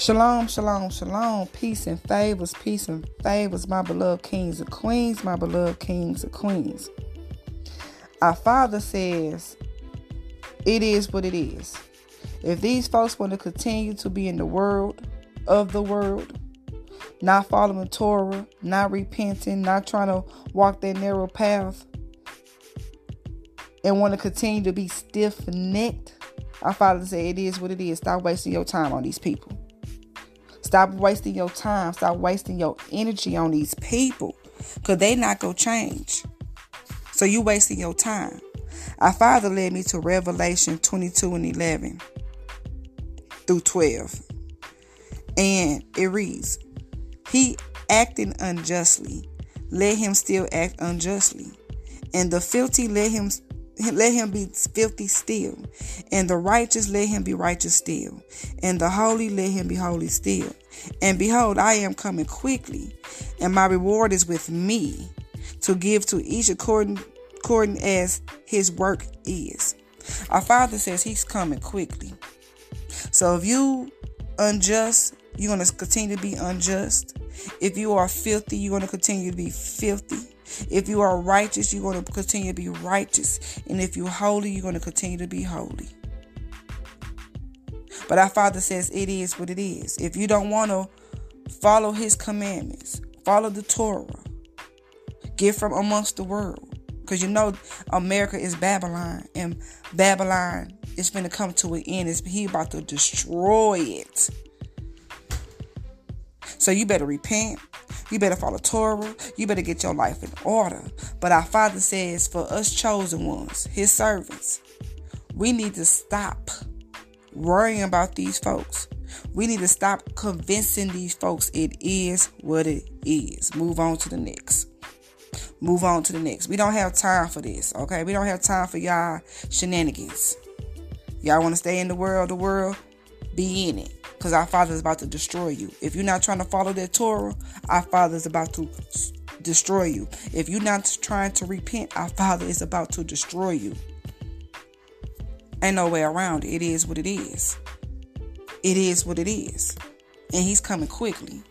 Shalom, shalom, shalom. Peace and favors, peace and favors, my beloved kings and queens, my beloved kings and queens. Our Father says, it is what it is. If these folks want to continue to be in the world of the world, not following Torah, not repenting, not trying to walk that narrow path, and want to continue to be stiff necked, our Father said, it is what it is. Stop wasting your time on these people. Stop wasting your time. Stop wasting your energy on these people. Because they not going to change. So you wasting your time. Our Father led me to Revelation 22 and 11 through 12. And it reads, He acting unjustly, let him still act unjustly. And the filthy let him let him be filthy still, and the righteous let him be righteous still, and the holy let him be holy still. And behold, I am coming quickly, and my reward is with me to give to each according according as his work is. Our Father says He's coming quickly. So if you unjust, you're going to continue to be unjust. If you are filthy, you're going to continue to be filthy. If you are righteous, you're going to continue to be righteous. And if you're holy, you're going to continue to be holy. But our Father says it is what it is. If you don't want to follow His commandments, follow the Torah, get from amongst the world. Because you know America is Babylon. And Babylon is going to come to an end. It's, he about to destroy it. So you better repent. You better follow Torah. You better get your life in order. But our Father says, for us chosen ones, His servants, we need to stop worrying about these folks. We need to stop convincing these folks it is what it is. Move on to the next. Move on to the next. We don't have time for this, okay? We don't have time for y'all shenanigans. Y'all want to stay in the world, the world, be in it. Because our Father is about to destroy you. If you're not trying to follow that Torah, our Father is about to destroy you. If you're not trying to repent, our Father is about to destroy you. Ain't no way around it. It is what it is. It is what it is. And He's coming quickly,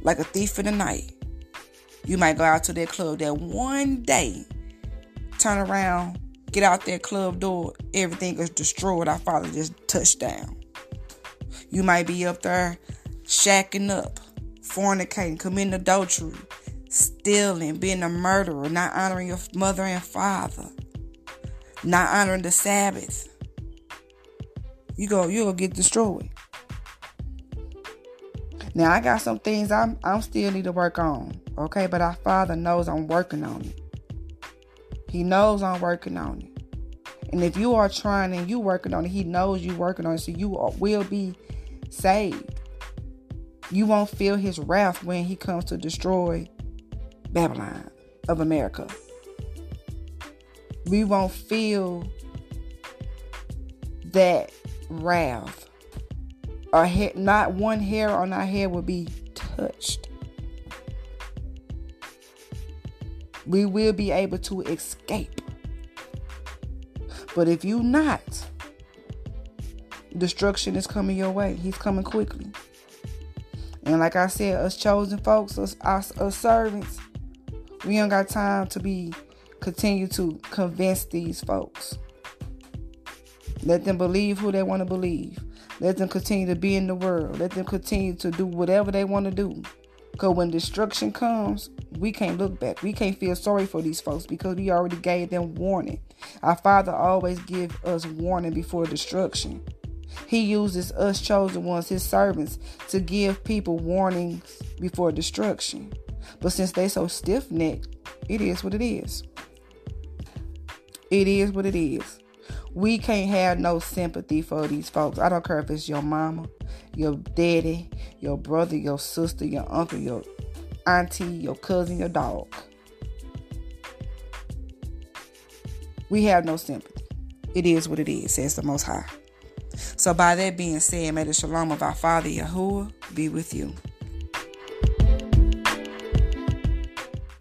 like a thief in the night. You might go out to that club that one day, turn around, get out that club door, everything is destroyed. Our Father just touched down. You might be up there shacking up, fornicating, committing adultery, stealing, being a murderer, not honoring your mother and father, not honoring the Sabbath. You go, gonna get destroyed. Now I got some things I'm I'm still need to work on. Okay, but our Father knows I'm working on it. He knows I'm working on it. And if you are trying and you working on it, He knows you working on it, so you will be saved. You won't feel His wrath when He comes to destroy Babylon of America. We won't feel that wrath. Our head, not one hair on our head will be touched. we will be able to escape. But if you not, destruction is coming your way. He's coming quickly. And like I said, us chosen folks, us, us, us servants, we don't got time to be continue to convince these folks. Let them believe who they want to believe. Let them continue to be in the world. Let them continue to do whatever they want to do. Because when destruction comes, we can't look back. We can't feel sorry for these folks because we already gave them warning. Our Father always give us warning before destruction. He uses us chosen ones, his servants, to give people warnings before destruction. But since they so stiff-necked, it is what it is. It is what it is. We can't have no sympathy for these folks. I don't care if it's your mama, your daddy, your brother, your sister, your uncle, your auntie, your cousin, your dog. We have no sympathy. It is what it is, says the Most High. So, by that being said, may the shalom of our Father Yahuwah be with you.